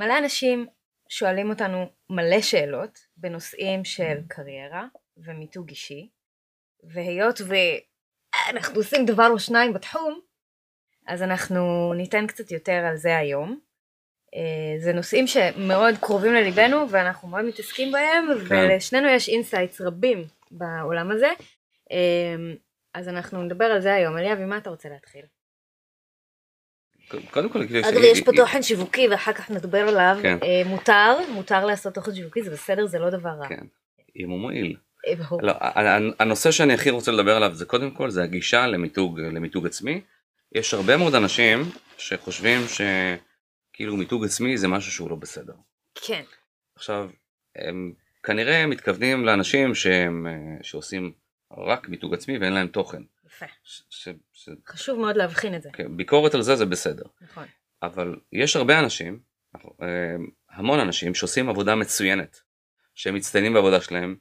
מלא אנשים שואלים אותנו מלא שאלות בנושאים של קריירה ומיתוג אישי, והיות ואנחנו עושים דבר או שניים בתחום, אז אנחנו ניתן קצת יותר על זה היום. אה, זה נושאים שמאוד קרובים לליבנו ואנחנו מאוד מתעסקים בהם, כן. ולשנינו יש insights רבים בעולם הזה. אה, אז אנחנו נדבר על זה היום. אליאבי, מה אתה רוצה להתחיל? קודם כל, אגב, יש פה תוכן שיווקי ואחר כך נדבר עליו. כן. אה, מותר, מותר לעשות תוכן שיווקי, זה בסדר, זה לא דבר רע. כן, אם הוא מועיל. לא, הנושא שאני הכי רוצה לדבר עליו זה קודם כל, זה הגישה למיתוג, למיתוג עצמי. יש הרבה מאוד אנשים שחושבים שכאילו מיתוג עצמי זה משהו שהוא לא בסדר. כן. עכשיו, הם כנראה מתכוונים לאנשים שהם, אה, שעושים רק מיתוג עצמי ואין להם תוכן. יפה. ש, ש, ש... חשוב מאוד להבחין את זה. כן, ביקורת על זה זה בסדר. נכון. אבל יש הרבה אנשים, אה, המון אנשים שעושים עבודה מצוינת, שהם מצטיינים בעבודה שלהם,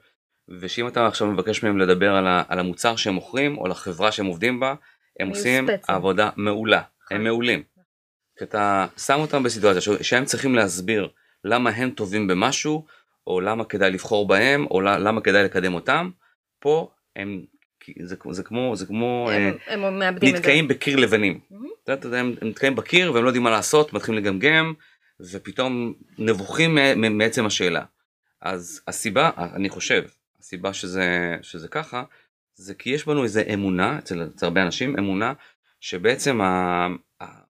ושאם אתה עכשיו מבקש מהם לדבר על, ה, על המוצר שהם מוכרים או לחברה שהם עובדים בה, הם עושים ספצים. עבודה מעולה, נכון. הם מעולים. כשאתה שם אותם בסיטואציה שהם צריכים להסביר למה הם טובים במשהו, או למה כדאי לבחור בהם, או למה כדאי לקדם אותם, פה הם, זה, זה כמו, זה כמו הם, אה, הם נתקעים בקיר לבנים. Mm-hmm. אתה יודע, הם, הם נתקעים בקיר והם לא יודעים מה לעשות, מתחילים לגמגם, ופתאום נבוכים מעצם השאלה. אז הסיבה, אני חושב, הסיבה שזה, שזה ככה, זה כי יש בנו איזה אמונה, אצל, אצל הרבה אנשים, אמונה שבעצם ה, ה, ה,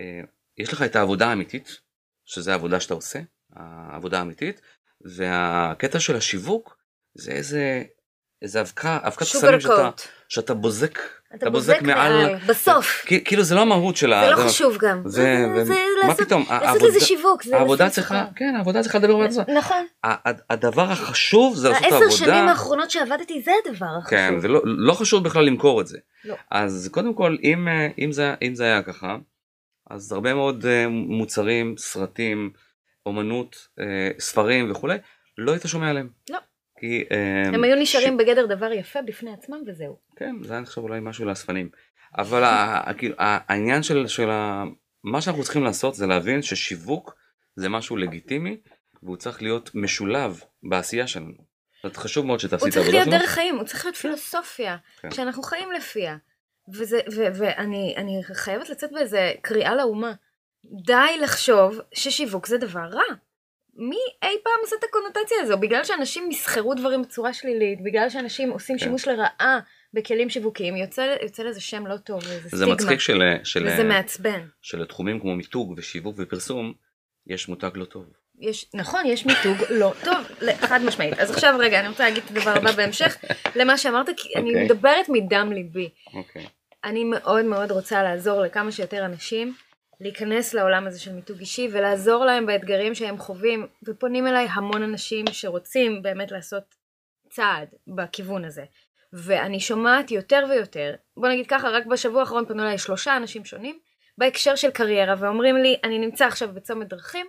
אה, יש לך את העבודה האמיתית, שזה העבודה שאתה עושה, העבודה האמיתית, והקטע של השיווק זה איזה, איזה אבקה, אבקת קסמים שאתה, שאתה בוזק, אתה בוזק מעל, בסוף, כאילו זה לא המהות של ה... זה לא חשוב גם, זה, מה פתאום, לעשות לזה שיווק, העבודה צריכה, כן העבודה צריכה לדבר בעצמה, נכון, הדבר החשוב זה לעשות את העבודה, העשר שנים האחרונות שעבדתי זה הדבר החשוב, כן, זה לא חשוב בכלל למכור את זה, אז קודם כל אם זה היה ככה, אז הרבה מאוד מוצרים, סרטים, אומנות, ספרים וכולי, לא היית שומע עליהם. לא. כי... הם היו נשארים. בגדר דבר יפה בפני עצמם וזהו. כן, זה היה נחשב אולי משהו לאספנים. אבל כאילו, העניין של, של ה... מה שאנחנו צריכים לעשות זה להבין ששיווק זה משהו לגיטימי והוא צריך להיות משולב בעשייה שלנו. זאת חשוב מאוד שתעשי את העבודה שלנו. הוא צריך להיות דרך חיים, הוא צריך להיות פילוסופיה, כן. שאנחנו חיים לפיה. וזה, ו, ואני חייבת לצאת באיזה קריאה לאומה. די לחשוב ששיווק זה דבר רע. מי אי פעם עושה את הקונוטציה הזו? בגלל שאנשים מסחרו דברים בצורה שלילית, בגלל שאנשים עושים כן. שימוש לרעה בכלים שיווקיים, יוצא, יוצא לזה שם לא טוב, איזה סטיגמה. זה מצחיק של... של וזה מעצבן. שלתחומים כמו מיתוג ושיווק ופרסום, יש מותג לא טוב. יש, נכון, יש מיתוג לא טוב, חד משמעית. אז עכשיו רגע, אני רוצה להגיד את הדבר הבא בהמשך למה שאמרת, כי okay. אני אוקיי. מדברת מדם ליבי. Okay. אוקיי. אני מאוד מאוד רוצה לעזור לכמה שיותר אנשים להיכנס לעולם הזה של מיתוג אישי ולעזור להם באתגרים שהם חווים ופונים אליי המון אנשים שרוצים באמת לעשות צעד בכיוון הזה. ואני שומעת יותר ויותר בוא נגיד ככה רק בשבוע האחרון פנו אליי שלושה אנשים שונים בהקשר של קריירה ואומרים לי אני נמצא עכשיו בצומת דרכים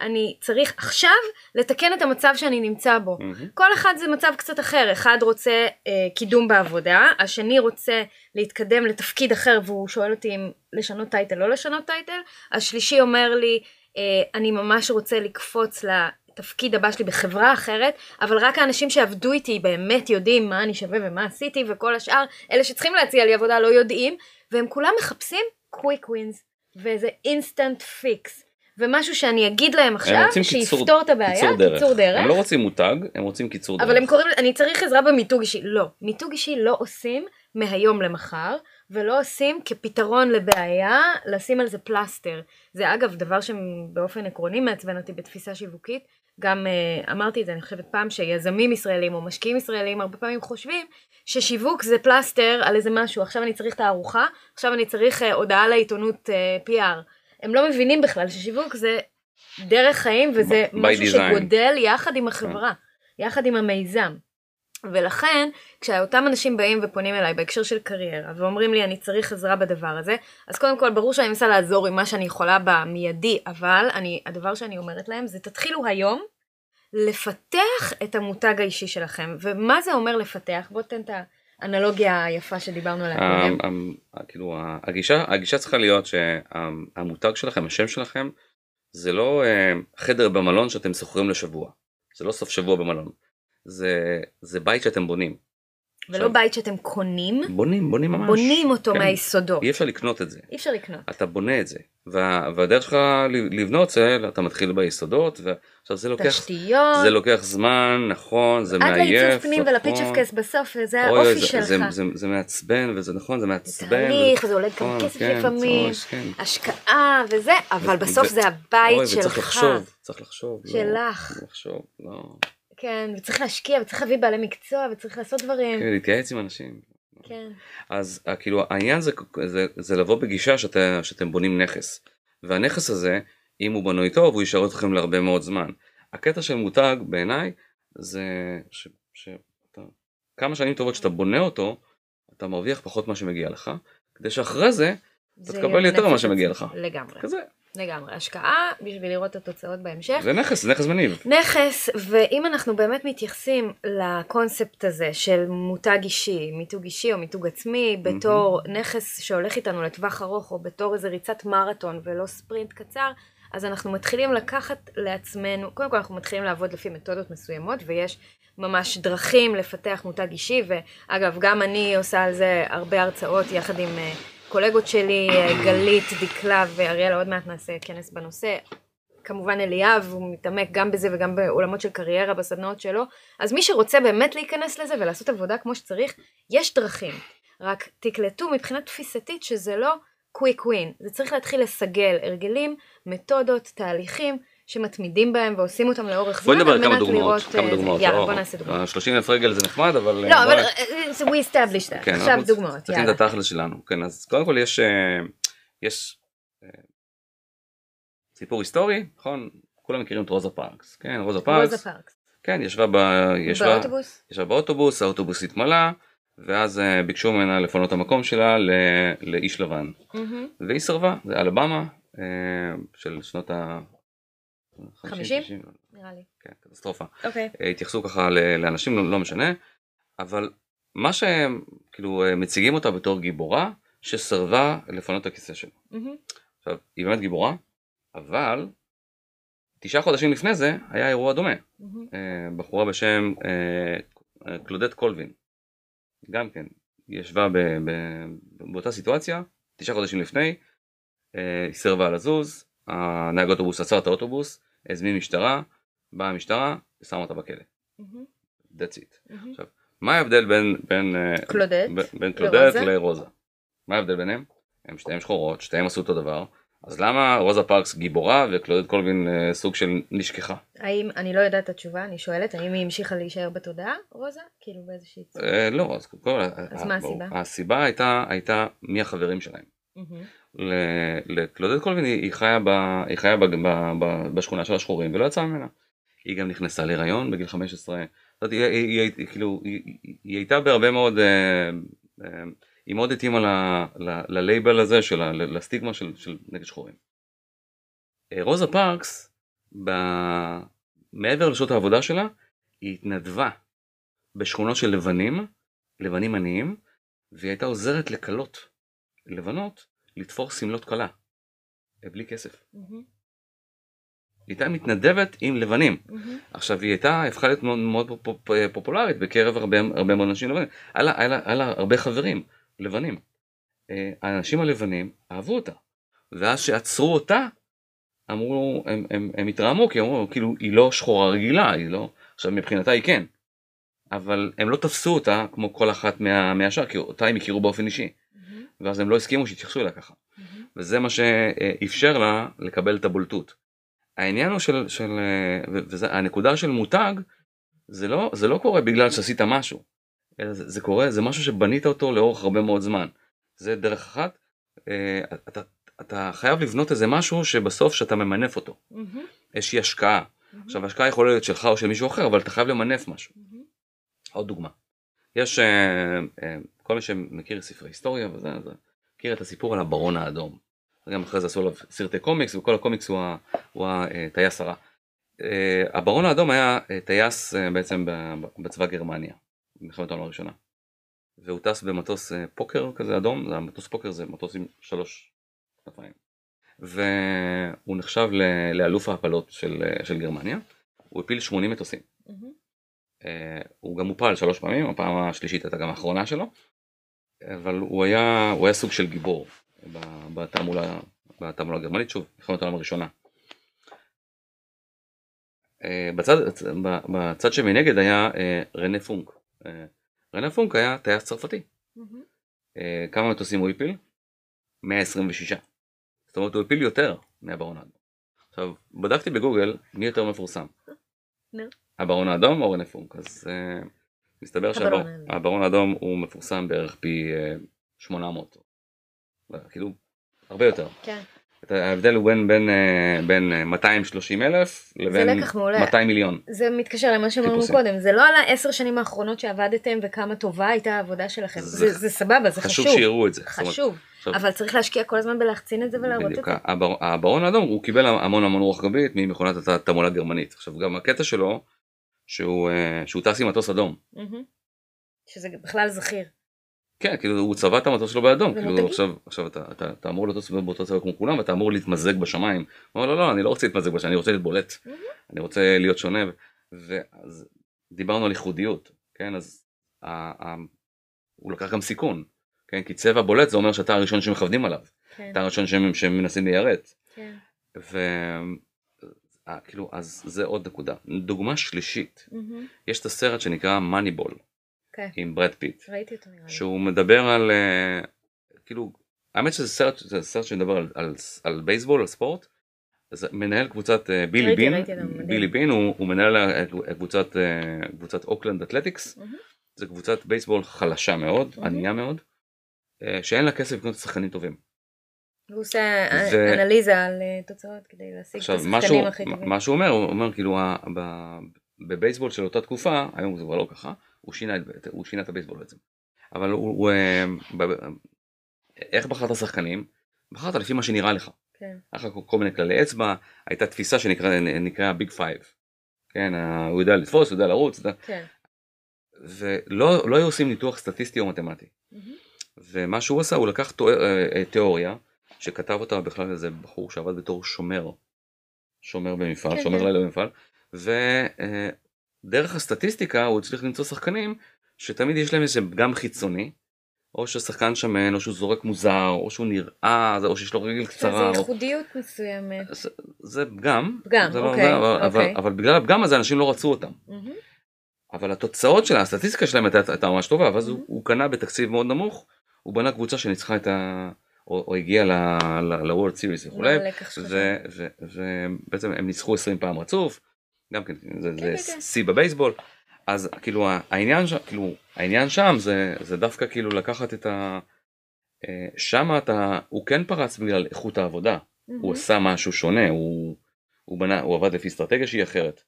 אני צריך עכשיו לתקן את המצב שאני נמצא בו. Mm-hmm. כל אחד זה מצב קצת אחר, אחד רוצה אה, קידום בעבודה, השני רוצה להתקדם לתפקיד אחר והוא שואל אותי אם לשנות title או לא לשנות title, השלישי אומר לי אה, אני ממש רוצה לקפוץ לתפקיד הבא שלי בחברה אחרת, אבל רק האנשים שעבדו איתי באמת יודעים מה אני שווה ומה עשיתי וכל השאר, אלה שצריכים להציע לי עבודה לא יודעים, והם כולם מחפשים quick wins ואיזה instant fix. ומשהו שאני אגיד להם עכשיו, שיפתור את הבעיה, קיצור דרך. קיצור דרך. הם לא רוצים מותג, הם רוצים קיצור דרך. אבל הם קוראים, אני צריך עזרה במיתוג אישי. לא, מיתוג אישי לא עושים מהיום למחר, ולא עושים כפתרון לבעיה, לשים על זה פלסטר. זה אגב דבר שבאופן עקרוני מעצבן אותי בתפיסה שיווקית. גם uh, אמרתי את זה, אני חושבת פעם, שיזמים ישראלים או משקיעים ישראלים הרבה פעמים חושבים ששיווק זה פלסטר על איזה משהו. עכשיו אני צריך תערוכה, עכשיו אני צריך uh, הודעה לעיתונות uh, PR. הם לא מבינים בכלל ששיווק זה דרך חיים וזה משהו design. שגודל יחד עם החברה, יחד עם המיזם. ולכן כשאותם אנשים באים ופונים אליי בהקשר של קריירה ואומרים לי אני צריך עזרה בדבר הזה אז קודם כל ברור שאני מנסה לעזור עם מה שאני יכולה במיידי אבל אני הדבר שאני אומרת להם זה תתחילו היום לפתח את המותג האישי שלכם ומה זה אומר לפתח בוא תן את האנלוגיה היפה שדיברנו עליה קודם. אמ, אמ, כאילו הגישה הגישה צריכה להיות שהמותג שלכם השם שלכם זה לא אה, חדר במלון שאתם שוכרים לשבוע זה לא סוף שבוע במלון זה זה בית שאתם בונים. ולא בית שאתם קונים, בונים בונים ממש בונים אותו כן. מהיסודות. אי אפשר לקנות את זה אי אפשר לקנות. אתה בונה את זה וה, והדרך שלך לבנות זה אתה מתחיל ביסודות ועכשיו זה לוקח תשתיות, זה לוקח זמן נכון זה עד מעייף לעיצוב פנים ולפיץ' נכון. קייס בסוף, זה אוי, האופי זה- שלך. זה, זה, זה מעצבן וזה נכון זה מעצבן. תהליך, וזה עולה כמה נכון, כסף כן, לפעמים, ממש, כן. השקעה וזה, אבל ו- בסוף ו- זה הבית אוי, שלך. וצריך לחשוב, צריך לחשוב. לא, שלך. לחשוב, לא. כן, וצריך להשקיע, וצריך להביא בעלי מקצוע, וצריך לעשות דברים. כן, להתייעץ עם אנשים. כן. אז אה, כאילו העניין זה, זה, זה לבוא בגישה שאתה, שאתם בונים נכס. והנכס הזה, אם הוא בנוי טוב, הוא יישאר אתכם להרבה מאוד זמן. הקטע של מותג בעיניי זה ש, שאתה, כמה שנים טובות שאתה בונה אותו, אתה מרוויח פחות ממה שמגיע לך, כדי שאחרי זה זה תקבל יותר ממה שמגיע. לך. לגמרי, כזה. לגמרי. השקעה בשביל לראות את התוצאות בהמשך. זה נכס, זה נכס מניב. נכס, ואם אנחנו באמת מתייחסים לקונספט הזה של מותג אישי, מיתוג אישי או מיתוג עצמי, בתור נכס שהולך איתנו לטווח ארוך, או בתור איזה ריצת מרתון ולא ספרינט קצר, אז אנחנו מתחילים לקחת לעצמנו, קודם כל אנחנו מתחילים לעבוד לפי מתודות מסוימות, ויש ממש דרכים לפתח מותג אישי, ואגב, גם אני עושה על זה הרבה הרצאות יחד עם קולגות שלי, אה, גלית, דקלה ואריאלה, עוד מעט נעשה כנס בנושא. כמובן אליאב, הוא מתעמק גם בזה וגם בעולמות של קריירה בסדנאות שלו. אז מי שרוצה באמת להיכנס לזה ולעשות עבודה כמו שצריך, יש דרכים. רק תקלטו מבחינה תפיסתית שזה לא quick win. זה צריך להתחיל לסגל הרגלים, מתודות, תהליכים, שמתמידים בהם ועושים אותם לאורך בואי זמן נדבר על כמה דוגמאות, כמה אה, דוגמאות. יאללה, לא, בוא נעשה דוגמאות. ה-30 אלף רגל זה נחמד, אבל... לא, בואי- אבל אה, אה, we established that. כן, עכשיו דוגמאות, יאללה. את התכלס שלנו. כן, אז קודם כל יש, אה, יש אה, סיפור היסטורי, נכון? כולם מכירים את רוזה פארקס. כן, רוזה פארקס. רוזה פארקס. כן, ישבה, ב, ישבה, באוטובוס? ישבה באוטובוס, האוטובוס התמלא, ואז אה, ביקשו ממנה לפנות את המקום שלה ל, לאיש לבן. והיא סרבה, זה אלבמה אה, של שנות ה... 50? 60, נראה לי. כן, קטסטרופה. אוקיי. אה, התייחסו ככה לאנשים, לא, לא משנה, אבל מה שהם כאילו אה, מציגים אותה בתור גיבורה שסרבה לפנות את הכיסא שלו. עכשיו, היא באמת גיבורה, אבל תשעה חודשים לפני זה היה אירוע דומה. אה, בחורה בשם קלודט קולווין, גם כן, היא ישבה ב, ב, באותה סיטואציה, תשעה חודשים לפני, היא סירבה לזוז, הנהג אוטובוס עצר את האוטובוס, הזמין משטרה, באה המשטרה, ושמה אותה בכלא. That's it. מהמם. מה ההבדל בין, בין, אה, קלודט ב- בין לרוזה? קלודט לרוזה? מה ההבדל ביניהם? הם שתיהם שחורות, שתיהם עשו אותו דבר, אז למה רוזה פארקס גיבורה וקלודט קולווין אה, סוג של נשכחה? האם, אני לא יודעת את התשובה, אני שואלת, האם היא המשיכה להישאר בתודעה, רוזה? כאילו באיזושהי צורה. אה, לא, אז קודם כל, אז ה- מה. הסיבה? הסיבה הייתה, הייתה מי החברים שלהם. ל- לקלודט קולווין היא חיה, ב, היא חיה ב, ב, ב, בשכונה של השחורים ולא יצאה ממנה. היא גם נכנסה להיריון בגיל 15. זאת היא, היא, היא, כאילו, היא, היא, הייתה בהרבה מאוד, אה, אה, היא מאוד התאימה ללייבל הזה, של, לסטיגמה של, של נגד שחורים. אה, רוזה פארקס, ב... מעבר לשעות העבודה שלה, היא התנדבה בשכונות של לבנים, לבנים עניים, והיא הייתה עוזרת לכלות לבנות לתפור שמלות כלה, אה, בלי כסף. היא הייתה מתנדבת עם לבנים. עכשיו היא הייתה, הפכה להיות מאוד, מאוד פופ- פופולרית בקרב הרבה, הרבה מאוד אנשים לבנים. היה לה, הרבה חברים לבנים. אה, האנשים הלבנים אהבו אותה. ואז שעצרו אותה, אמרו, הם, הם, הם התרעמו, כי אמרו, כאילו, היא לא שחורה רגילה, היא לא, עכשיו מבחינתה היא כן. אבל הם לא תפסו אותה כמו כל אחת מה, מהשאר, כי אותה הם הכירו באופן אישי. ואז הם לא הסכימו שיתייחסו אליה ככה. מהמם. וזה מה שאפשר לה לקבל את הבולטות. העניין הוא של, של והנקודה של מותג, זה לא, זה לא קורה בגלל שעשית משהו, אלא זה, זה קורה, זה משהו שבנית אותו לאורך הרבה מאוד זמן. זה דרך אחת, אה, אתה, אתה חייב לבנות איזה משהו שבסוף שאתה ממנף אותו, מהמם. איזושהי השקעה. מהמם. עכשיו ההשקעה יכולה להיות שלך או של מישהו אחר, אבל אתה חייב למנף משהו. מהמם. עוד דוגמה. יש, אה, אה, כל מי שמכיר ספרי היסטוריה וזה, אז מכיר את הסיפור על הברון האדום. גם אחרי זה עשו עליו סרטי קומיקס, וכל הקומיקס הוא, הוא הטייס הרע. אה, הברון האדום היה טייס בעצם בצבא גרמניה, במלחמת העולם הראשונה. והוא טס במטוס פוקר כזה אדום, זה המטוס פוקר זה מטוס עם שלוש כנפיים. והוא נחשב לאלוף ההפלות של, של גרמניה, הוא הפיל 80 מטוסים. מהמם. אה, הוא גם הופל שלוש פעמים, הפעם השלישית הייתה גם האחרונה שלו, אבל הוא היה, הוא היה סוג של גיבור בתעמולה, בתעמולה הגרמנית, שוב, מלחמת העולם הראשונה. אה, בצד, בצד שמנגד היה אה, רנה פונק. רנה פונק היה טייס צרפתי. אה, כמה מטוסים הוא הפיל? 126. זאת אומרת הוא הפיל יותר מהברון האדום. עכשיו בדקתי בגוגל מי יותר מפורסם. נו. הברון האדום או רנה פונק אז אה, מסתבר. שהברון האדום הוא מפורסם בערך פי אה, 800. לא, כאילו הרבה יותר. כן. ההבדל הוא בין בין אה, בין אה, 230 אלף לבין לקח מעולה. 200 מיליון. זה מתקשר למה שאמרנו. קודם, זה לא על העשר שנים האחרונות שעבדתם וכמה טובה הייתה העבודה שלכם, זה- זה זה סבבה, זה חשוב חשוב, שיראו את זה. אומרת, חשוב, עכשיו- אבל צריך להשקיע כל הזמן בלהחצין את זה ולהראות את זה. הבר- הברון האדום הוא קיבל המון המון רוח גבית ממכונת התעמולה הגרמנית. עכשיו גם הקטע שלו שהוא אה, שהוא טס עם מטוס אדום. שזה בכלל זכיר. כן, כאילו הוא צבע את המטוס שלו באדום. כאילו עכשיו, עכשיו אתה, אתה, אתה אמור לטוס באותו צבע כמו כולם ואתה אמור להתמזג בשמיים. הוא אומר לא לא אני לא רוצה להתמזג בשמיים, אני רוצה להיות בולט, מהמם. אני רוצה להיות שונה, ואז דיברנו על ייחודיות, כן, אז ה, ה, הוא לקח גם סיכון, כן, כי צבע בולט זה אומר שאתה הראשון שמכוונים עליו, כן, אתה הראשון שהם, שהם מנסים ליירט, כן. ו... אה, כאילו אז זה עוד נקודה. דוגמה שלישית, מהמם. יש את הסרט שנקרא מאניבול כן. עם ברד פיט. ראיתי אותו נראה לי. שהוא מדבר על אה, כאילו האמת שזה סרט זה סרט שמדבר על, על, על בייסבול על ספורט. אז מנהל קבוצת אה, בילי ראיתי, בין ראיתי. בילי בין הוא, הוא מנהל ה- קבוצת אה, קבוצת אוקלנד אתלטיקס מהמם. זה קבוצת בייסבול חלשה מאוד מהמם. ענייה מאוד אה, שאין לה כסף לקנות שחקנים טובים. הוא עושה ו- אנליזה על אה, תוצאות כדי להשיג את עכשיו שהוא, השחקנים הכי טובים. מה שהוא אומר הוא אומר כאילו ב- בבייסבול של אותה תקופה היום זה כבר לא ככה הוא שינה, את- הוא שינה את הבייסבול בעצם. אבל הוא, הוא אה, ב- איך בחרת שחקנים? בחרת לפי מה שנראה לך. כן. לך כל- כל מיני כללי אצבע, הייתה תפיסה שנקרא big five. כן, הוא יודע לתפוס, הוא יודע לרוץ, יודע- כן. ולא לא היו עושים ניתוח סטטיסטי או מתמטי. מהמם. ומה שהוא עשה, הוא לקח אה, תיאוריה, שכתב אותה בכלל איזה בחור שעבד בתור שומר, שומר במפעל, כן, שומר כן. לילה במפעל, ודרך הסטטיסטיקה הוא הצליח למצוא שחקנים שתמיד יש להם איזה פגם חיצוני, או ששחקן שמן, או שהוא זורק מוזר, או שהוא נראה, או שיש לו רגל קצרה, זה או... ייחודיות מסוימת. זה, זה פגם, פגם, זה לא, אוקיי, אבל, אוקיי. אבל, אבל בגלל הפגם הזה אנשים לא רצו אותם. מהמם. אבל התוצאות של הסטטיסטיקה שלהם הייתה, הייתה ממש טובה, ואז הוא, Mhm. הוא קנה בתקציב מאוד נמוך, הוא בנה קבוצה שניצחה את ה... או, או הגיעה ל-World Series וכולי, ו- שם? ו- ובעצם הם ניצחו 20 פעם רצוף, גם כן, זה, כן, זה כן, כן. שיא בבייסבול, אז כאילו העניין, שם, כאילו, העניין שם זה, זה דווקא כאילו לקחת את ה... אה, שם אתה, הוא כן פרץ בגלל איכות העבודה, מהמם. הוא עשה משהו שונה, הוא, הוא, בנה, הוא עבד לפי אסטרטגיה שהיא אחרת.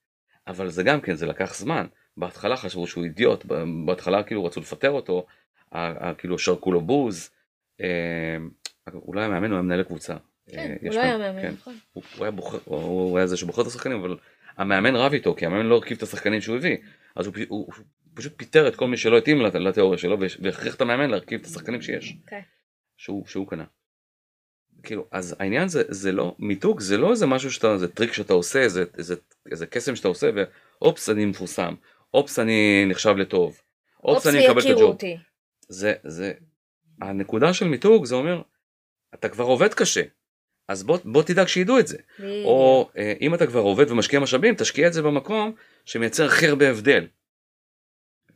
אבל זה גם כן, זה לקח זמן. בהתחלה חשבו שהוא אידיוט, בהתחלה כאילו רצו לפטר אותו, ה- ה- כאילו שרקו לו בוז. הוא לא היה מאמן, הוא היה מנהל הקבוצה. כן, אה, הוא לא היה מאמן, כן. נכון. הוא, היה זה שבוחר את השחקנים, אבל המאמן רב איתו, כי המאמן לא הרכיב את השחקנים שהוא הביא. אז הוא, פ- הוא, הוא פשוט פיטר את כל מי שלא התאים לת- לתיאוריה שלו, והכריח את המאמן להרכיב את השחקנים שיש. אוקיי. שהוא, שהוא קנה. כאילו, אז העניין זה, זה לא, מיתוג זה לא איזה משהו שאתה, זה טריק שאתה עושה, איזה, איזה, איזה קסם שאתה עושה, ואופס אני מפורסם, אופס אני נחשב לטוב, אופס אני מקבל את יכירו הג'וב. אותי. זה, זה, הנקודה של מיתוג זה אומר, אתה כבר עובד קשה, אז בוא, בוא תדאג שידעו את זה. בדיוק. או אה, אם אתה כבר עובד ומשקיע משאבים, תשקיע את זה במקום שמייצר הכי הרבה הבדל.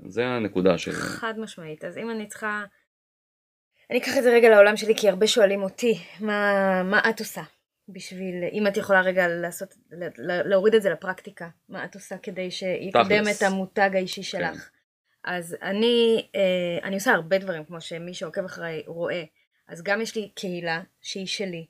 זה הנקודה של... חד משמעית. אז אם אני צריכה... אני אקח את זה רגע לעולם שלי, כי הרבה שואלים אותי, מה, מה את עושה בשביל, אם את יכולה רגע לעשות, להוריד את זה לפרקטיקה, מה את עושה כדי שיקדם תכלס. את המותג האישי שלך. אז אני, אה, אני עושה הרבה דברים, כמו שמי שעוקב אחריי רואה. אז גם יש לי קהילה שהיא שלי,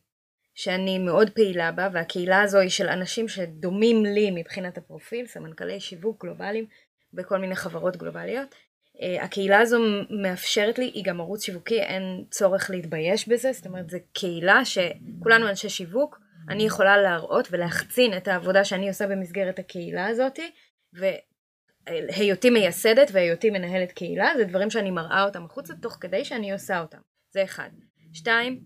שאני מאוד פעילה בה, והקהילה הזו היא של אנשים שדומים לי מבחינת הפרופיל, סמנכ"לי שיווק גלובליים בכל מיני חברות גלובליות. Uh, הקהילה הזו מאפשרת לי, היא גם ערוץ שיווקי, אין צורך להתבייש בזה, זאת אומרת זו קהילה שכולנו אנשי שיווק, אני יכולה להראות ולהחצין את העבודה שאני עושה במסגרת הקהילה הזאת, היותי מייסדת והיותי מנהלת קהילה זה דברים שאני מראה אותם החוצה תוך כדי שאני עושה אותם זה אחד. שתיים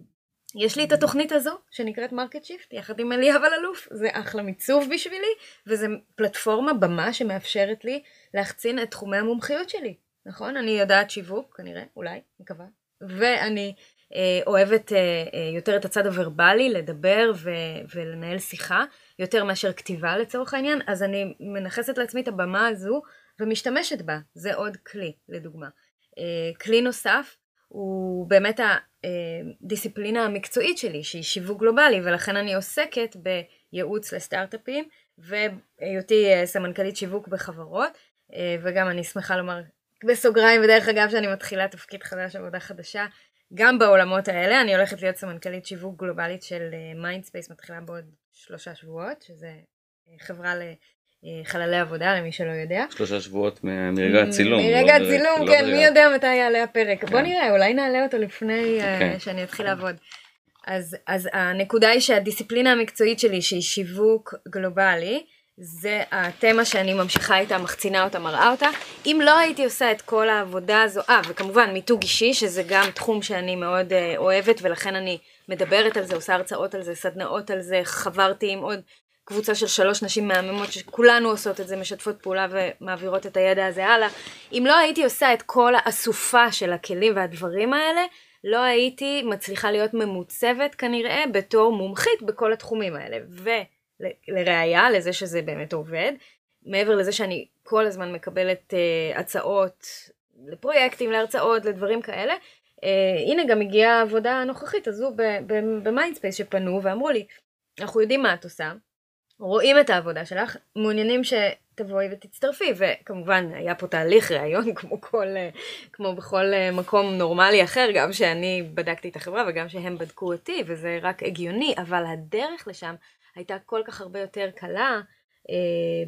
יש לי את התוכנית הזו שנקראת Market Shift יחד עם אליאב אלאלוף זה אחלה מיצוב בשבילי וזה פלטפורמה במה שמאפשרת לי להחצין את תחומי המומחיות שלי נכון? אני יודעת שיווק כנראה אולי מקווה. ואני אה, אוהבת אה, אה, יותר את הצד הוורבלי לדבר ו- ולנהל שיחה יותר מאשר כתיבה לצורך העניין אז אני מנכסת לעצמי את הבמה הזו ומשתמשת בה. זה עוד כלי לדוגמה. אה, כלי נוסף הוא באמת הדיסציפלינה המקצועית שלי, שהיא שיווק גלובלי, ולכן אני עוסקת בייעוץ לסטארט-אפים, והיותי אה, סמנכ"לית שיווק בחברות, אה, וגם אני שמחה לומר בסוגריים, ודרך אגב שאני מתחילה תפקיד חדש, עבודה חדשה, גם בעולמות האלה, אני הולכת להיות סמנכ"לית שיווק גלובלית של Mindspace, אה, מתחילה בעוד שלושה שבועות, שזה חברה חללי עבודה למי שלא יודע. שלושה שבועות מרגע הצילום. מרגע לא הצילום, כן, מי יודע מתי יעלה הפרק. בוא כן. נראה, אולי נעלה אותו לפני אה, כן. שאני אתחיל לעבוד. אז, אז הנקודה היא שהדיסציפלינה המקצועית שלי שהיא שיווק גלובלי, זה התמה שאני ממשיכה איתה, מחצינה אותה, מראה אותה. אם לא הייתי עושה את כל העבודה הזו, אה, וכמובן מיתוג אישי, שזה גם תחום שאני מאוד אה, אוהבת, ולכן אני מדברת על זה, עושה הרצאות על זה, סדנאות על זה, חברתי עם עוד קבוצה של שלוש נשים מהממות שכולנו עושות את זה, משתפות פעולה ומעבירות את הידע הזה הלאה. אם לא הייתי עושה את כל האסופה של הכלים והדברים האלה, לא הייתי מצליחה להיות ממוצבת כנראה בתור מומחית בכל התחומים האלה. ולראיה לזה שזה באמת עובד, מעבר לזה שאני כל הזמן מקבלת uh, הצעות לפרויקטים, להרצאות, לדברים כאלה, uh, הנה גם הגיעה העבודה הנוכחית הזו ב Mindspace שפנו ואמרו לי, אנחנו יודעים מה את עושה, רואים את העבודה שלך, מעוניינים שתבואי ותצטרפי, וכמובן היה פה תהליך ראיון כמו, כל, כמו בכל מקום נורמלי אחר, גם שאני בדקתי את החברה וגם שהם בדקו אותי, וזה רק הגיוני, אבל הדרך לשם הייתה כל כך הרבה יותר קלה. אה,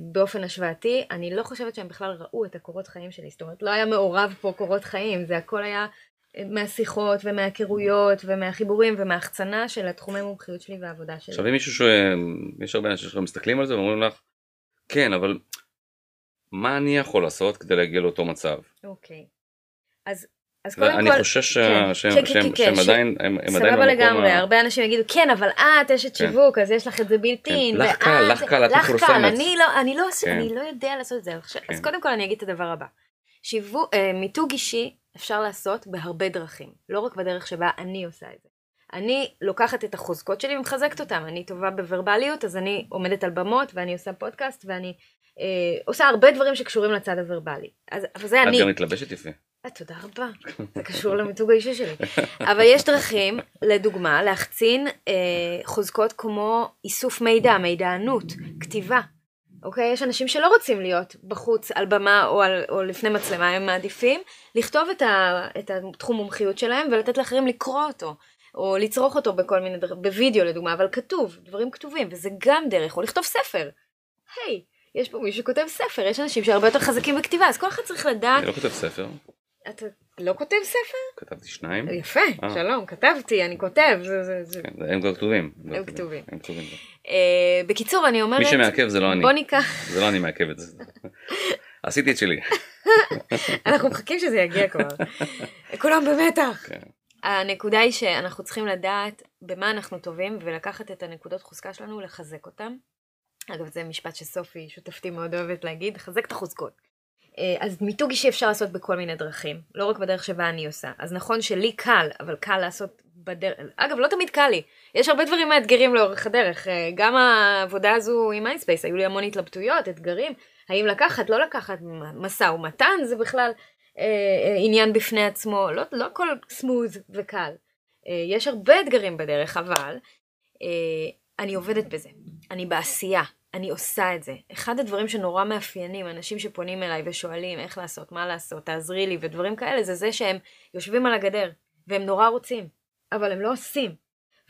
באופן השוואתי, אני לא חושבת שהם בכלל ראו את הקורות חיים שלי, זאת אומרת לא היה מעורב פה קורות חיים, זה הכל היה מהשיחות ומההיכרויות ומהחיבורים ומההחצנה של התחומי מומחיות שלי והעבודה שלי. עכשיו אם מישהו ש... יש הרבה אנשים שמסתכלים על זה ואומרים לך, כן, אבל מה אני יכול לעשות כדי להגיע לאותו מצב? אוקיי. אז, אז קודם כל... אני חושש כן, שהם, כן, שהם, כן, שהם ש... עדיין, הם, הם עדיין במקום... סבבה לגמרי, ה... הרבה אנשים יגידו, כן, אבל את אשת כן. שיווק, אז יש לך את זה בלתי. כן. לך קל, לך קל, את מפורסמת. אני לא, אני, לא, כן. אני לא יודע לעשות את זה. כן. אז קודם כל אני אגיד את הדבר הבא. שיווק, אה, מיתוג אישי אפשר לעשות בהרבה דרכים, לא רק בדרך שבה אני עושה את זה. אני לוקחת את החוזקות שלי ומחזקת אותם, אני טובה בוורבליות, אז אני עומדת על במות ואני עושה פודקאסט ואני אה, עושה הרבה דברים שקשורים לצד הוורבלי. אז, אבל זה את אני. את גם מתלבשת יפה. אה, תודה רבה, זה קשור למיתוג האישי שלי. אבל יש דרכים, לדוגמה, להחצין אה, חוזקות כמו איסוף מידע, מידענות, כתיבה. אוקיי? יש אנשים שלא רוצים להיות בחוץ על במה או, על, או לפני מצלמה, הם מעדיפים לכתוב את, ה, את התחום מומחיות שלהם ולתת לאחרים לקרוא אותו. או לצרוך אותו בכל מיני דרכים, בווידאו לדוגמה, אבל כתוב, דברים כתובים, וזה גם דרך, או לכתוב ספר. היי, hey, יש פה מישהו שכותב ספר, יש אנשים שהרבה יותר חזקים בכתיבה, אז כל אחד צריך לדעת... אני לא כותב ספר. אתה לא כותב ספר? כתבתי שניים. יפה, אה. שלום, כתבתי, אני כותב. זה, זה, זה... כן, הם כבר כתובים. הם כתובים. הם כתובים. אה, בקיצור, אני אומרת... מי שמעכב זה לא אני. בוא ניקח... זה לא אני מעכב את זה. עשיתי את שלי. אנחנו מחכים שזה יגיע כבר. כולם במתח. כן. הנקודה היא שאנחנו צריכים לדעת במה אנחנו טובים ולקחת את הנקודות חוזקה שלנו ולחזק אותם. אגב זה משפט שסופי שותפתי מאוד אוהבת להגיד, חזק את החוזקות. אה, אז מיתוג אישי אפשר לעשות בכל מיני דרכים, לא רק בדרך שבה אני עושה. אז נכון שלי קל, אבל קל לעשות בדרך, אגב לא תמיד קל לי, יש הרבה דברים מאתגרים לאורך הדרך, אה, גם העבודה הזו עם Mindspace, היו לי המון התלבטויות, אתגרים, האם לקחת, לא לקחת, משא ומתן זה בכלל אה, אה, עניין בפני עצמו, לא, לא הכל smooth וקל. אה, יש הרבה אתגרים בדרך, אבל אה, אני עובדת בזה, אני בעשייה, אני עושה את זה. אחד הדברים שנורא מאפיינים אנשים שפונים אליי ושואלים איך לעשות, מה לעשות, תעזרי לי ודברים כאלה, זה זה שהם יושבים על הגדר והם נורא רוצים, אבל הם לא עושים.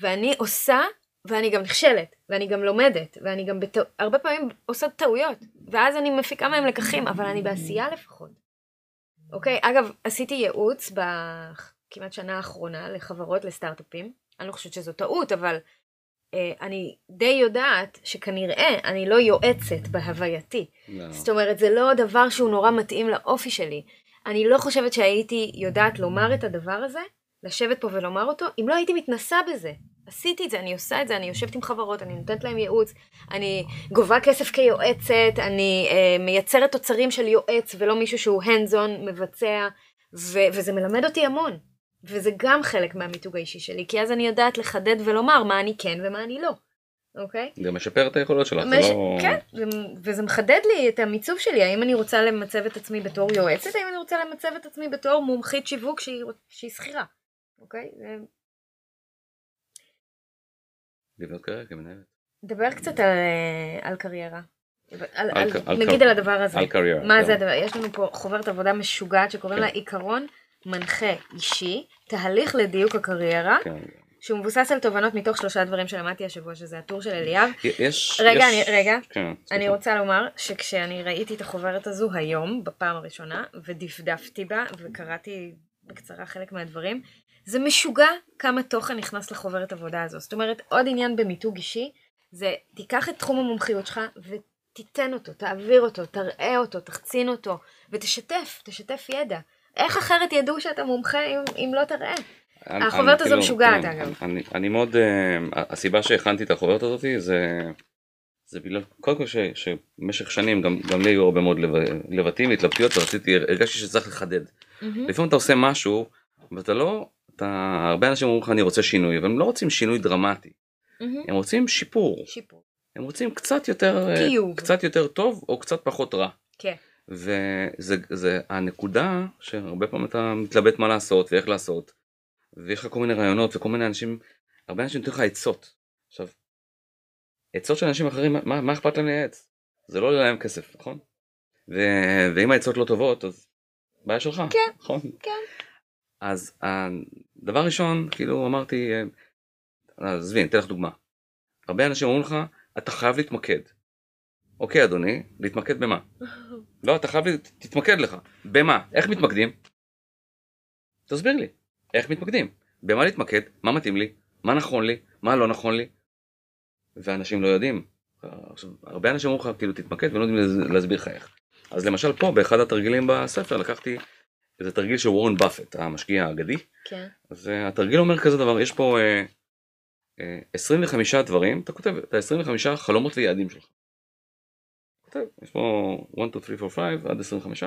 ואני עושה ואני גם נכשלת, ואני גם לומדת, ואני גם בטע... הרבה פעמים עושה טעויות, ואז אני מפיקה מהם לקחים, אבל אני בעשייה לפחות. אוקיי, אגב, עשיתי ייעוץ בכמעט שנה האחרונה לחברות, לסטארט-אפים. אני לא חושבת שזו טעות, אבל אני די יודעת שכנראה אני לא יועצת בהווייתי. לא. זאת אומרת, זה לא דבר שהוא נורא מתאים לאופי שלי. אני לא חושבת שהייתי יודעת לומר את הדבר הזה, לשבת פה ולומר אותו, אם לא הייתי מתנסה בזה. עשיתי את זה, אני עושה את זה, אני יושבת עם חברות, אני נותנת להם ייעוץ, אני גובה כסף כיועצת, אני אה, מייצרת תוצרים של יועץ ולא מישהו שהוא hands on מבצע, ו- וזה מלמד אותי המון. וזה גם חלק מהמיתוג האישי שלי, כי אז אני יודעת לחדד ולומר מה אני כן ומה אני לא, אוקיי? זה משפר את היכולות שלך, זה מש... לא... כן, וזה מחדד לי את המיצוב שלי, האם אני רוצה למצב את עצמי בתור יועצת, האם אני רוצה למצב את עצמי בתור מומחית שיווק שהיא, שהיא שכירה, אוקיי? זה- לבנות קריירה כמנהלת. דבר קצת על, אה, על קריירה. על, על על, על נגיד קר- על הדבר הזה. על קריירה. מה כן. זה הדבר? יש לנו פה חוברת עבודה משוגעת שקוראים כן. לה עיקרון מנחה אישי, תהליך לדיוק הקריירה, כן. שהוא מבוסס על תובנות מתוך שלושה דברים שלמדתי השבוע, שזה הטור של אליאב. יש... רגע, יש- אני, רגע, כן, אני סליחה. רוצה לומר שכשאני ראיתי את החוברת הזו היום, בפעם הראשונה, ודפדפתי בה, וקראתי בקצרה חלק מהדברים, זה משוגע כמה תוכן נכנס לחוברת עבודה הזו. זאת אומרת, עוד עניין במיתוג אישי, זה תיקח את תחום המומחיות שלך ותיתן אותו, תעביר אותו, תראה אותו, תחצין אותו, ותשתף, תשתף ידע. איך אחרת ידעו שאתה מומחה אם, אם לא תראה? אני- החוברת אני הזו משוגעת, כן, אגב. אני- אני מאוד... אה, הסיבה שהכנתי את החוברת הזאת זה... זה בגלל, קודם כל ש- שבמשך שנים גם, גם לי היו הרבה מאוד לב- לבטים, התלבטויות, ורציתי, הרגשתי שצריך לחדד. מהמם. לפעמים אתה עושה משהו, ואתה לא, אתה, הרבה אנשים אומרים לך אני רוצה שינוי, אבל הם לא רוצים שינוי דרמטי, מהמם. הם רוצים שיפור, שיפור. הם רוצים קצת יותר, אה, טיוב. קצת יותר טוב או קצת פחות רע. כן. וזה זה הנקודה שהרבה פעמים אתה מתלבט מה לעשות ואיך לעשות, ויש לך כל מיני רעיונות וכל מיני אנשים, הרבה אנשים נותנים לך עצות. עכשיו, עצות של אנשים אחרים, מה, מה אכפת להם לייעץ? זה לא עולה להם כסף, נכון? ו, ואם העצות לא טובות, אז בעיה שלך, כן, נכון? כן. אז הדבר ראשון, כאילו אמרתי, אה, עזבי, אני אתן לך דוגמה. הרבה אנשים אומרים לך, אתה חייב להתמקד. אוקיי אדוני, להתמקד במה? לא, אתה חייב, תתמקד לך. במה? איך מתמקדים? תסביר לי. איך מתמקדים? במה להתמקד? מה מתאים לי? מה נכון לי? מה לא נכון לי? ואנשים לא יודעים. עכשיו, הרבה אנשים אומרים לך, כאילו, תתמקד ולא יודעים להס- להסביר לך איך. אז למשל פה, באחד התרגילים בספר, לקחתי איזה תרגיל של וורן באפט, המשקיע האגדי. כן. אז אה, התרגיל אומר כזה דבר, יש פה אה, אה, 25 דברים, אתה כותב את ה-25 חלומות ויעדים שלך. כותב, יש פה 1, 2, 3, 4, 5 עד 25,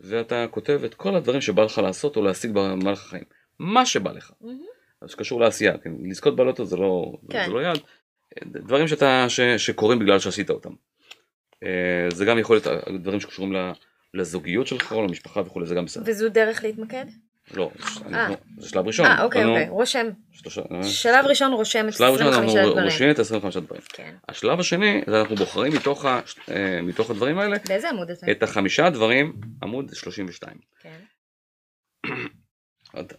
ואתה כותב את כל הדברים שבא לך לעשות או להשיג במהלך החיים. מה שבא לך, מהמם. אז שקשור לעשייה, כן? לזכות בלוטו זה לא, כן. זה לא יעד, דברים שאתה, ש, שקורים בגלל שעשית אותם. אה, זה גם יכול להיות אה, דברים שקשורים לזוגיות שלך או למשפחה וכולי, זה גם בסדר. וזו דרך להתמקד? לא, אנחנו- זה שלב ראשון. אה, אוקיי, אוקיי, רושם. שלושה- שלב ראשון רושם את שלב ראשון 25 אנחנו. רושמים את ה-25 דברים. כן. השלב השני זה אנחנו בוחרים מתוך, אה, מתוך הדברים האלה באיזה עמוד אתה? את החמישה דברים, עמוד 32. כן.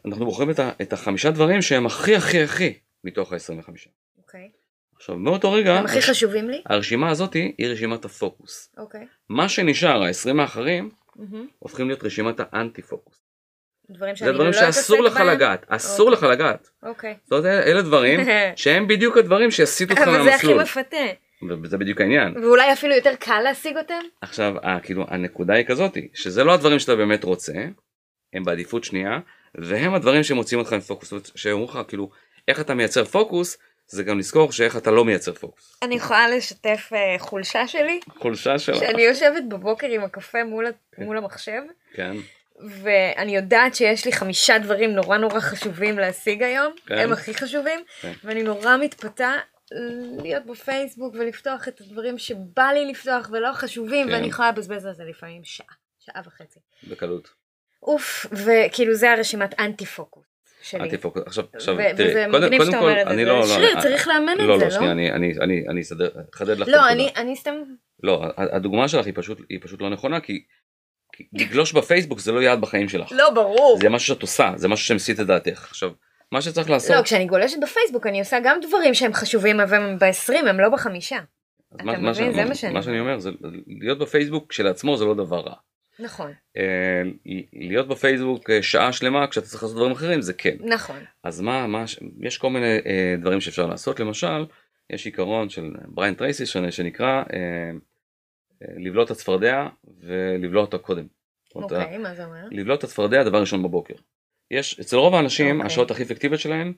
אנחנו בוחרים את, החמישה דברים שהם הכי הכי הכי מתוך ה-25. אוקיי. עכשיו מאותו רגע, הם הכי חשובים לי? הרשימה הזאת היא רשימת הפוקוס. אוקיי. מה שנשאר, ה-20 האחרים. הופכים להיות רשימת האנטי פוקוס. דברים שאני זה לא דברים אתעסק שאסור לך בהם? לגעת, אסור אוקיי. לך לגעת. אוקיי. זאת אומרת, אלה דברים שהם בדיוק הדברים שיסיטו אותך אבל זה הכי מהמסלול. מפתה. וזה בדיוק העניין. ואולי אפילו יותר קל להשיג אותם? עכשיו, ה- כאילו, הנקודה היא כזאתי, שזה לא הדברים שאתה באמת רוצה, הם בעדיפות שנייה, והם הדברים שמוציאים אותך מפוקוס, זאת אומרת, שאומרים לך, כאילו, איך אתה מייצר פוקוס, זה גם לזכור שאיך אתה לא מייצר פוקוס. אני יכולה לשתף אה, חולשה שלי? חולשה שלך. שאני יושבת בבוקר עם הקפה מול ה- מול המחשב, כן, ואני יודעת שיש לי חמישה דברים נורא נורא חשובים להשיג היום, כן. הם הכי חשובים, כן. ואני נורא מתפתה להיות בפייסבוק ולפתוח את הדברים שבא לי לפתוח ולא חשובים, כן. ואני יכולה לבזבז על זה לפעמים שעה, שעה וחצי. בקלות. אוף, וכאילו זה הרשימת אנטי פוקוס שלי. אנטי פוקוס. עכשיו, עכשיו, תראי, וזה קודם מגניב קודם שאתה כל, אומר את זה, אני לא, לא, שריר, אני- צריך לאמן את לא, זה, לא, לא? שנייה, אני- אני- אני אני אסדר, אחדד לך את לא, הנקודה. אני, אני סתם, לא, הדוגמה שלך היא פשוט- היא פשוט לא נכונה, כי לגלוש בפייסבוק זה לא יעד בחיים שלך. לא ברור. זה משהו שאת עושה, זה משהו שמסיט את דעתך. עכשיו, מה שצריך לעשות... לא, כשאני גולשת בפייסבוק אני עושה גם דברים שהם חשובים, אבל הם ב-20, הם לא בחמישה. אתה מה- מה מבין? ש- זה מה שאני מה שאני אומר זה להיות בפייסבוק כשלעצמו זה לא דבר רע. נכון, אה, להיות בפייסבוק אה, שעה שלמה כשאתה צריך לעשות דברים אחרים זה כן. נכון. אז מה, מה, יש כל מיני אה, דברים שאפשר לעשות, למשל, יש עיקרון של בריין טרייסי שנקרא לבלוט את הצפרדע ולבלוט אותה קודם. אוקיי, מה זה אומר? לבלוט את הצפרדע דבר ראשון בבוקר. יש, אצל רוב האנשים, אוקיי. השעות הכי אפקטיביות שלהם,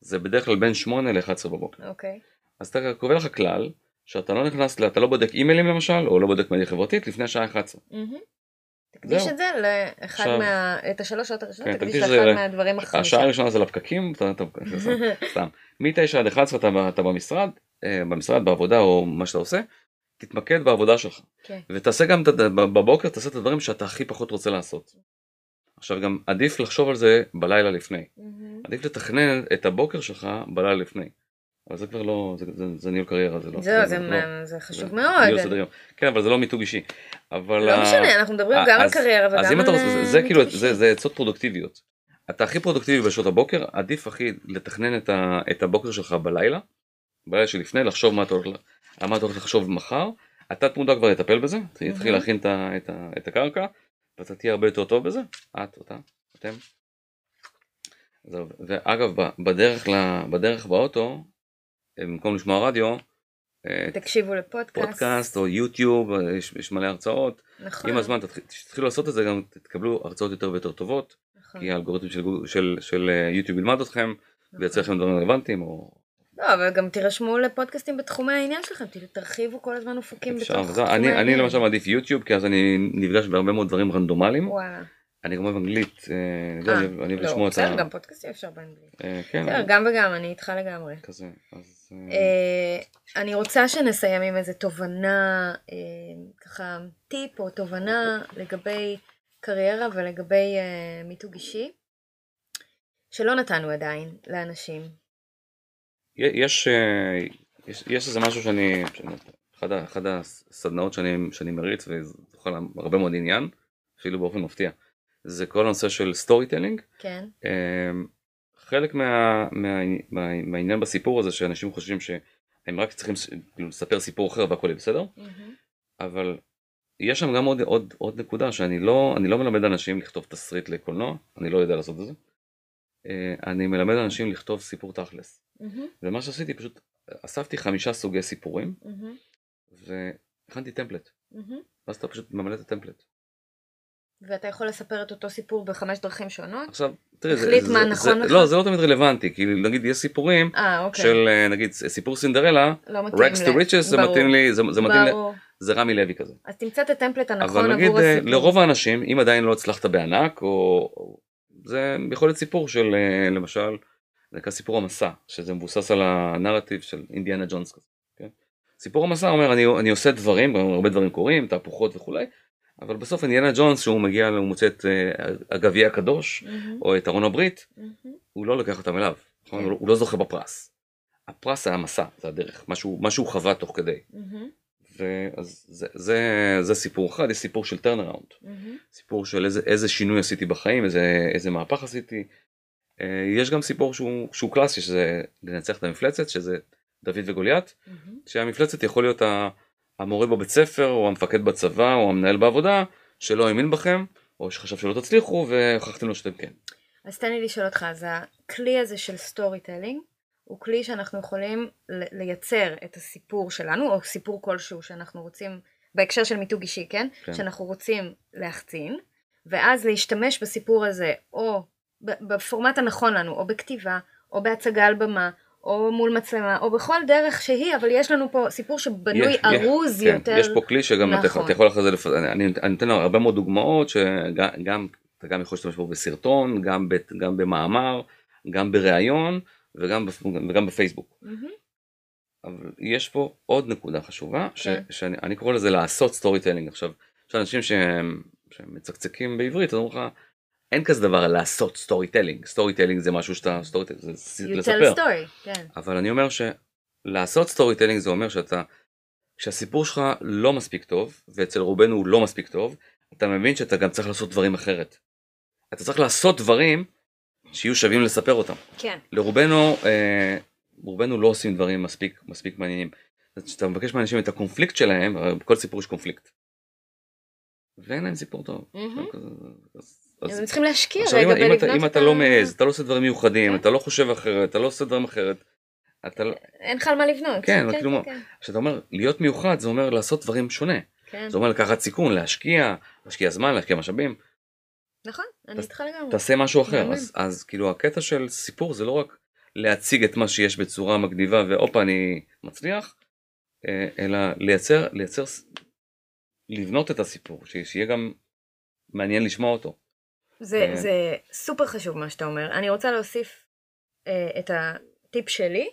זה בדרך כלל בין 8 ל-11 בבוקר. אוקיי. אז אתה קובע לך כלל, שאתה לא נכנס, אתה לא בודק אימיילים למשל, או לא בודק מדיה חברתית לפני השעה 11. מהמם. תקדיש זהו. את זה לאחד עכשיו- מה... את השלוש שעות הראשונות, כן, תקדיש לאחד זה- מהדברים החמישה. השעה הראשונה זה לפקקים, אתה, סתם. מ-9 עד 11 אתה, אתה במשרד, אה, במשרד, בעבודה או מה שאתה עושה, תתמקד בעבודה שלך. כן. ותעשה גם, בבוקר תעשה את הדברים שאתה הכי פחות רוצה לעשות. עכשיו גם עדיף לחשוב על זה בלילה לפני. מהמם. עדיף לתכנן את הבוקר שלך בלילה לפני. אבל זה כבר לא, זה, זה, זה ניהול קריירה, זה לא. זהו, זה לא- מה- זה חשוב זה מאוד. ניהול סדר יום. כן, אבל זה לא מיתוג אישי. אבל... לא ה- משנה, אנחנו מדברים גם על אז- קריירה וגם על... אז אם אתה רוצה, זה, אה, זה כאילו, זה. זה עצות פרודוקטיביות. אתה הכי פרודוקטיבי בשעות הבוקר, עדיף הכי לתכנן את, ה, את הבוקר שלך בלילה, בלילה שלפני, לחשוב מה אתה הולך, ל- על מה אתה הולך לחשוב מחר. התת מודע כבר יטפל בזה, מהמם. להכין את, את, את הקרקע, ואתה תהיה הרבה יותר טוב בזה, את, אותה, אתם. זהו, ואגב, בדרך, ל, בדרך באוטו, אה, במקום לשמוע רדיו, אה, תקשיבו לפודקאסט. פודקאסט או יוטיוב, אה, יש, יש מלא הרצאות. נכון. עם הזמן תתחיל- תתחילו לעשות את זה גם תקבלו הרצאות יותר ויותר טובות נכון. כי האלגוריתם של, של, של אה, יוטיוב ילמד אתכם נכון. וייצר לכם דברים רלוונטיים או לא, אבל גם תירשמו לפודקאסטים בתחומי העניין שלכם, תרחיבו כל הזמן אופקים. בתוך תחומי אני, אני העניין. למשל מעדיף יוטיוב כי אז אני נפגש בהרבה מאוד דברים רנדומליים וואלה. אני גם אוהב אנגלית אה, זה, אה, אני אוהב- לא, לשמוע את ה... גם פודקאסטים אפשר באנגלית. אה, כן, גם וגם, אני איתך לגמרי. כזה אז אני רוצה שנסיים עם איזה תובנה, ככה טיפ או תובנה לגבי קריירה ולגבי מיתוג אישי, שלא נתנו עדיין לאנשים. יש, אה, יש, יש איזה משהו שאני, אחד, אחד הסדנאות שאני, שאני מריץ וזוכה להרבה מאוד עניין, אפילו באופן מפתיע, זה כל הנושא של storytelling. כן? חלק מה, מה, מה, מהעניין בסיפור הזה שאנשים חושבים שהם רק צריכים כאילו, לספר סיפור אחר והכל יהיה בסדר, מהמם. אבל יש שם גם עוד, עוד, עוד נקודה שאני לא, לא מלמד אנשים לכתוב תסריט לקולנוע, אני לא יודע לעשות את זה. אה, אני מלמד אנשים לכתוב סיפור תכלס. מהמם. ומה שעשיתי פשוט אספתי חמישה סוגי סיפורים מהמם. והכנתי טמפלט מהמם. ואז אתה פשוט ממלא את הטמפלט. ואתה יכול לספר את אותו סיפור בחמש דרכים שונות? עכשיו תראי זה, זה, מה זה, נכון לך. לא זה לא תמיד רלוונטי כי נגיד יש סיפורים אה, אוקיי. של אה, נגיד סיפור סינדרלה לא רקס טו ריצ'ס זה. מתאים לי זה, זה מתאים לי. זה רמי לוי כזה. אז תמצא את הטמפלט הנכון אבל נגיד עבור הסיפור. לרוב האנשים אם עדיין לא הצלחת בענק או- זה יכול להיות סיפור של אה, למשל זה נקרא סיפור המסע שזה מבוסס על הנרטיב של אינדיאנה ג'ונס כזה. כן? סיפור המסע אומר אני, אני עושה דברים הרבה דברים קורים תהפוכות וכולי אבל בסוף אינדיאנה ג'ונס שהוא מגיע הוא מוצא את אה, הגביע הקדוש מהמם. או את ארון הברית מהמם. הוא לא לקח אותם אליו? כן. הוא, לא, זוכה בפרס. הפרס היה המסע זה הדרך משהו משהו חווה תוך כדי. מהמם. ואז זה, זה, זה סיפור אחד, יש סיפור של turnaround, מהמם. סיפור של איזה, איזה שינוי עשיתי בחיים, איזה, איזה מהפך עשיתי. אה, יש גם סיפור שהוא, שהוא קלאסי, שזה לנצח את המפלצת, שזה דוד וגוליית, מהמם. שהמפלצת יכול להיות המורה בבית ספר, או המפקד בצבא, או המנהל בעבודה, שלא האמין בכם, או שחשב שלא תצליחו, והוכחתם לו שאתם כן. אז תן לי לשאול אותך, אז הכלי הזה של storytelling הוא כלי שאנחנו יכולים לייצר את הסיפור שלנו, או סיפור כלשהו שאנחנו רוצים, בהקשר של מיתוג אישי, כן? כן. שאנחנו רוצים להחצין, ואז להשתמש בסיפור הזה, או בפורמט הנכון לנו, או בכתיבה, או בהצגה על במה, או מול מצלמה, או בכל דרך שהיא, אבל יש לנו פה סיפור שבנוי יש- ארוז כן, יותר. יש פה כלי שגם אתה, נכון. אתה יכול אחרי זה, לפ... אני, אני אני נותן הרבה מאוד דוגמאות שגם גם, אתה גם יכול להשתמש בו בסרטון, גם, ב, גם במאמר, גם בריאיון וגם. וגם בפייסבוק. מהמם. אבל יש פה עוד נקודה חשובה, ש... כן. שאני אני קורא לזה לעשות storytelling. עכשיו, יש אנשים שהם, שהם מצקצקים בעברית, אומרים לך, אין כזה דבר לעשות storytelling. storytelling זה משהו שאתה, storytelling זה You tell לספר. a story, כן. אבל אני אומר שלעשות storytelling זה אומר שאתה, כשהסיפור שלך לא מספיק טוב, ואצל רובנו הוא לא מספיק טוב, אתה מבין שאתה גם צריך לעשות דברים אחרת. אתה צריך לעשות דברים שיהיו שווים לספר אותם. כן. לרובנו, אה, רובנו לא עושים דברים מספיק, מספיק מעניינים. אז כשאתה מבקש מאנשים את הקונפליקט שלהם, בכל סיפור יש קונפליקט. ואין להם סיפור טוב. מהמם. אז- אז- הם צריכים להשקיע עכשיו, רגע אם, אתה, בלבנות אם את אתה ה- לא מעז, אתה לא עושה דברים מיוחדים, כן. אתה לא חושב אחרת, אתה לא עושה דברים אחרת, אתה לא... אין לך על מה לבנות. כן, אבל כאילו, כשאתה אומר להיות מיוחד זה אומר לעשות דברים שונה. כן. זה אומר לקחת סיכון, להשקיע, להשקיע זמן, להשקיע משאבים. נכון, אני איתך לגמרי. תעשה משהו אחר. אז, אז כאילו הקטע של סיפור זה לא רק להציג את מה שיש בצורה מגניבה והופה אני מצליח, אה, אלא לייצר, לייצר, לבנות את הסיפור, שיהיה גם מעניין לשמוע אותו. זה, אה. זה סופר חשוב מה שאתה אומר. אני רוצה להוסיף אה, את הטיפ שלי,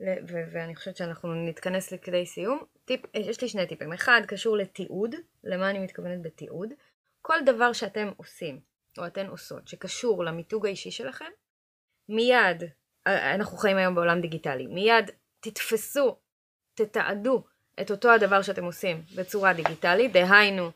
ו- ואני חושבת שאנחנו נתכנס לכדי סיום. טיפ, יש לי שני טיפים. אחד קשור לתיעוד, למה אני מתכוונת בתיעוד. כל דבר שאתם עושים, או אתן עושות, שקשור למיתוג האישי שלכם, מיד, אה, אנחנו חיים היום בעולם דיגיטלי, מיד תתפסו, תתעדו את אותו הדבר שאתם עושים בצורה דיגיטלית, דהיינו,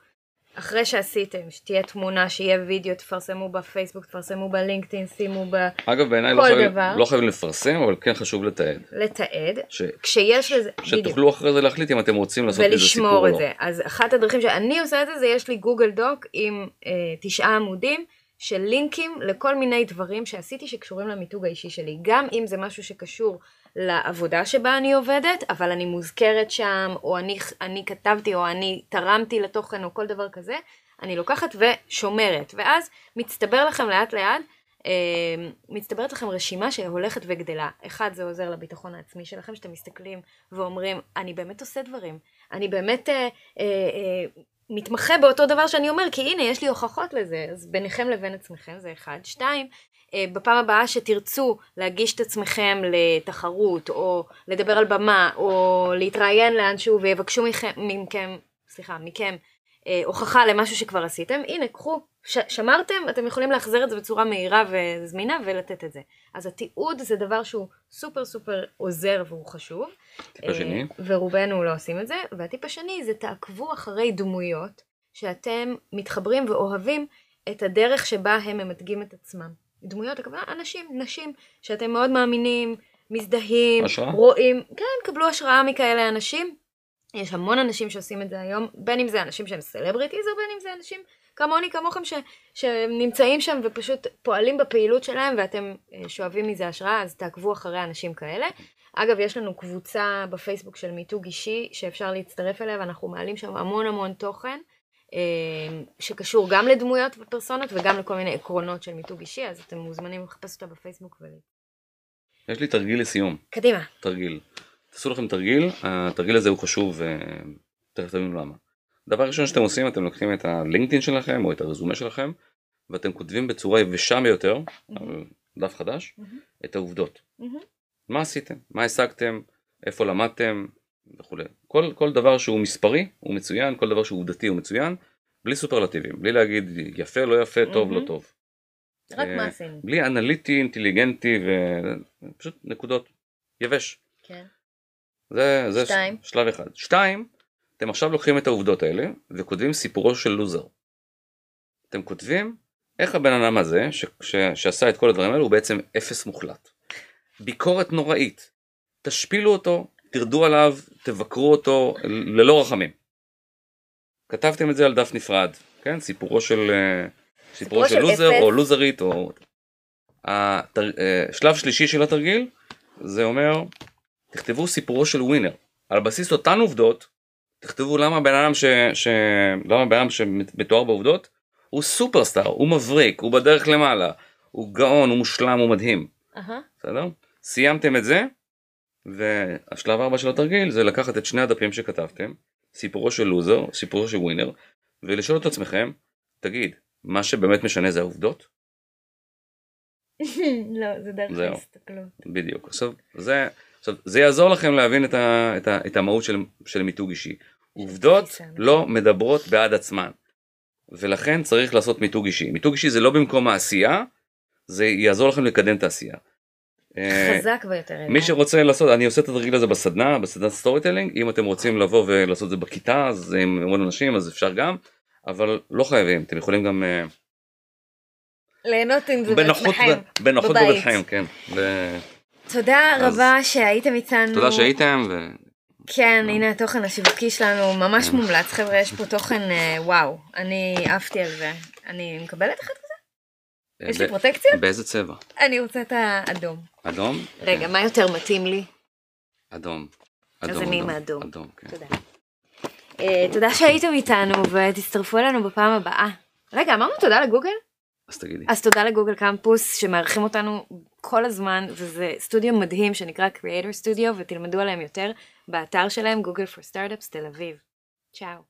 אחרי שעשיתם, שתהיה תמונה, שיהיה וידאו, תפרסמו בפייסבוק, תפרסמו בלינקדאין, שימו ב... אגב בעיניי לא דבר. לא חייבים לפרסם, אבל כן חשוב לתעד. לתעד, ש, כשיש לזה, שתוכלו אחרי זה להחליט אם אתם רוצים לעשות מזה סיפור ולשמור או את לא. זה. אז אחת הדרכים שאני עושה את זה, זה יש לי גוגל דוק עם אה, תשעה עמודים של לינקים לכל מיני דברים שעשיתי שקשורים למיתוג האישי שלי. גם אם זה משהו שקשור לעבודה שבה אני עובדת, אבל אני מוזכרת שם, או אני, אני כתבתי, או אני תרמתי לתוכן, או כל דבר כזה, אני לוקחת ושומרת. ואז מצטבר לכם לאט לאט, אה, מצטברת לכם רשימה שהולכת וגדלה. אחד, זה עוזר לביטחון העצמי שלכם, שאתם מסתכלים ואומרים, אני באמת עושה דברים. אני באמת אה, אה, אה, מתמחה באותו דבר שאני אומר, כי הנה, יש לי הוכחות לזה. אז ביניכם לבין עצמכם זה אחד. שתיים, בפעם הבאה שתרצו להגיש את עצמכם לתחרות, או לדבר על במה, או להתראיין לאנשהו ויבקשו מכם, מכם, סליחה, מכם, אה, הוכחה למשהו שכבר עשיתם, הנה, קחו, ש- שמרתם, אתם יכולים להחזיר את זה בצורה מהירה וזמינה ולתת את זה. אז התיעוד זה דבר שהוא סופר סופר עוזר והוא חשוב. טיפ השני? אה, ורובנו לא עושים את זה. והטיפ השני זה תעקבו אחרי דמויות שאתם מתחברים ואוהבים את הדרך שבה הם ממתגים את עצמם. דמויות, הכוונה אנשים, נשים, שאתם מאוד מאמינים, מזדהים, השראה? רואים, כן, קבלו השראה מכאלה אנשים. יש המון אנשים שעושים את זה היום, בין אם זה אנשים שהם סלבריטיז, או בין אם זה אנשים כמוני, כמוכם, ש, שנמצאים שם ופשוט פועלים בפעילות שלהם, ואתם אה, שואבים מזה השראה, אז תעקבו אחרי אנשים כאלה. אגב, יש לנו קבוצה בפייסבוק של מיתוג אישי, שאפשר להצטרף אליה, ואנחנו מעלים שם המון המון תוכן, שקשור גם לדמויות ופרסונות, וגם לכל מיני עקרונות של מיתוג אישי, אז אתם מוזמנים לחפש אותה בפייסבוק. ו... יש לי תרגיל לסיום, קדימה. תרגיל. תעשו לכם תרגיל, התרגיל הזה הוא חשוב, אה, תכף תבינו למה. דבר ראשון שאתם עושים, אתם לוקחים את הלינקדאין שלכם או את הרזומה שלכם, ואתם כותבים בצורה יבשה ביותר, על דף חדש, מהמם. את העובדות. מהמם. מה עשיתם, מה השגתם, איפה למדתם וכולי. כל, כל דבר שהוא מספרי הוא מצוין, כל דבר שהוא עובדתי הוא מצוין, בלי סופרלטיבים, בלי להגיד יפה, לא יפה, טוב, לא מהמם. טוב. רק אה, מה עשינו. בלי אנליטי, אינטליגנטי ופשוט נקודות. יבש. כן. זה, זה שתיים. ש- שלב אחד. שתיים, אתם עכשיו לוקחים את העובדות האלה וכותבים סיפורו של לוזר. אתם כותבים איך הבן אדם הזה ש, ש, שעשה את כל הדברים האלו הוא בעצם אפס מוחלט. ביקורת נוראית. תשפילו אותו, תרדו עליו, תבקרו אותו ללא רחמים. כתבתם את זה על דף נפרד, כן? סיפורו של, אה, סיפורו של של לוזר אפס. או לוזרית או... התר... אה, שלב שלישי של התרגיל זה אומר תכתבו סיפורו של ווינר. על בסיס אותן עובדות תכתבו למה בן אדם ש... ש... למה בן אדם שמתואר בעובדות הוא סופרסטאר, הוא מבריק, הוא בדרך למעלה, הוא גאון, הוא מושלם, הוא מדהים. בסדר? סיימתם את זה, והשלב הבא של התרגיל זה לקחת את שני הדפים שכתבתם, סיפורו של לוזר, סיפורו של ווינר, ולשאול את עצמכם, תגיד, מה שבאמת משנה זה העובדות? לא, זה דרך. ההסתכלות. בדיוק. עכשיו, זה, עכשיו, זה יעזור לכם להבין את, ה, את, ה, את המהות של, של מיתוג אישי. עובדות לא מדברות בעד עצמן, ולכן צריך לעשות מיתוג אישי. מיתוג אישי זה לא במקום העשייה, זה יעזור לכם לקדם את העשייה. אה, חזק ביותר. מי שרוצה לעשות, אני עושה את התרגיל הזה בסדנה, בסדנת storytelling, אם אתם רוצים לבוא ולעשות את זה בכיתה, אז עם המון אנשים, אז אפשר גם, אבל לא חייבים, אתם יכולים גם אה, ליהנות עם זה בעצמכם. ב- בנוחות בבית. בביתכם, כן. תודה רבה שהייתם איתנו. תודה שהייתם. כן, הנה התוכן השיווקי שלנו ממש כן. מומלץ, חבר'ה, יש פה תוכן אה, וואו, אני עפתי על זה. אני מקבלת אחד כזה? יש לי פרוטקציה? באיזה צבע? אני רוצה את האדום. אדום? רגע, מה יותר מתאים לי? אדום. אז אני עם אדום. האדום. אדום, כן. תודה. אה, תודה שהייתם איתנו ותצטרפו אלינו בפעם הבאה. רגע, אמרנו תודה לגוגל? אז תגידי. אז תודה לגוגל קמפוס שמארחים אותנו כל הזמן וזה סטודיו מדהים שנקרא Creator Studio ותלמדו עליהם יותר באתר שלהם גוגל for startups תל אביב. צ'או.